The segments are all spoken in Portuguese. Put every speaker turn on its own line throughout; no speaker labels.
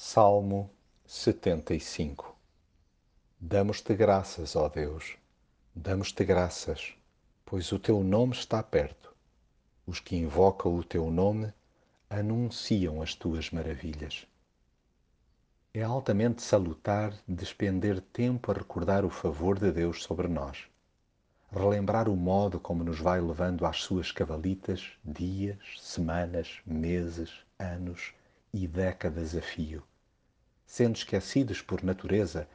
Salmo 75 Damos-te graças, ó Deus, damos-te graças, pois o teu nome está perto. Os que invocam o teu nome anunciam as tuas maravilhas. É altamente salutar despender tempo a recordar o favor de Deus sobre nós, relembrar o modo como nos vai levando às suas cavalitas dias, semanas, meses, anos e décadas a fio. Sendo esquecidos por natureza,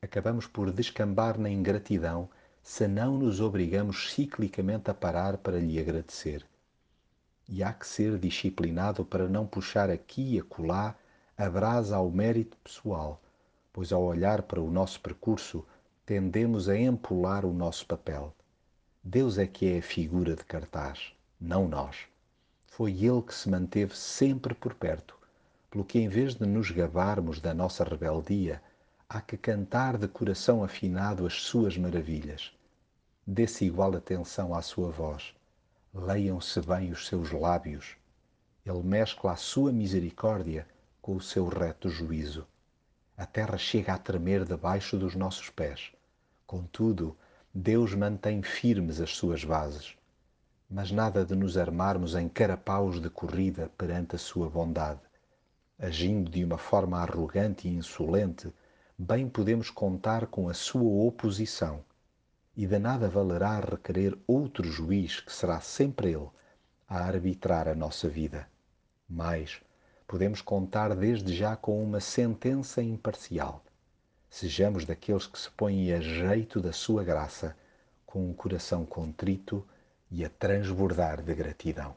acabamos por descambar na ingratidão se não nos obrigamos ciclicamente a parar para lhe agradecer. E há que ser disciplinado para não puxar aqui e acolá a brasa ao mérito pessoal, pois ao olhar para o nosso percurso tendemos a empolar o nosso papel. Deus é que é a figura de cartaz, não nós. Foi Ele que se manteve sempre por perto pelo que, em vez de nos gabarmos da nossa rebeldia, há que cantar de coração afinado as suas maravilhas. Dê-se igual atenção à sua voz. Leiam-se bem os seus lábios. Ele mescla a sua misericórdia com o seu reto juízo. A terra chega a tremer debaixo dos nossos pés. Contudo, Deus mantém firmes as suas bases. Mas nada de nos armarmos em carapaus de corrida perante a sua bondade agindo de uma forma arrogante e insolente, bem podemos contar com a sua oposição, e de nada valerá requerer outro juiz que será sempre ele a arbitrar a nossa vida. Mas podemos contar desde já com uma sentença imparcial. Sejamos daqueles que se põem a jeito da sua graça, com um coração contrito e a transbordar de gratidão.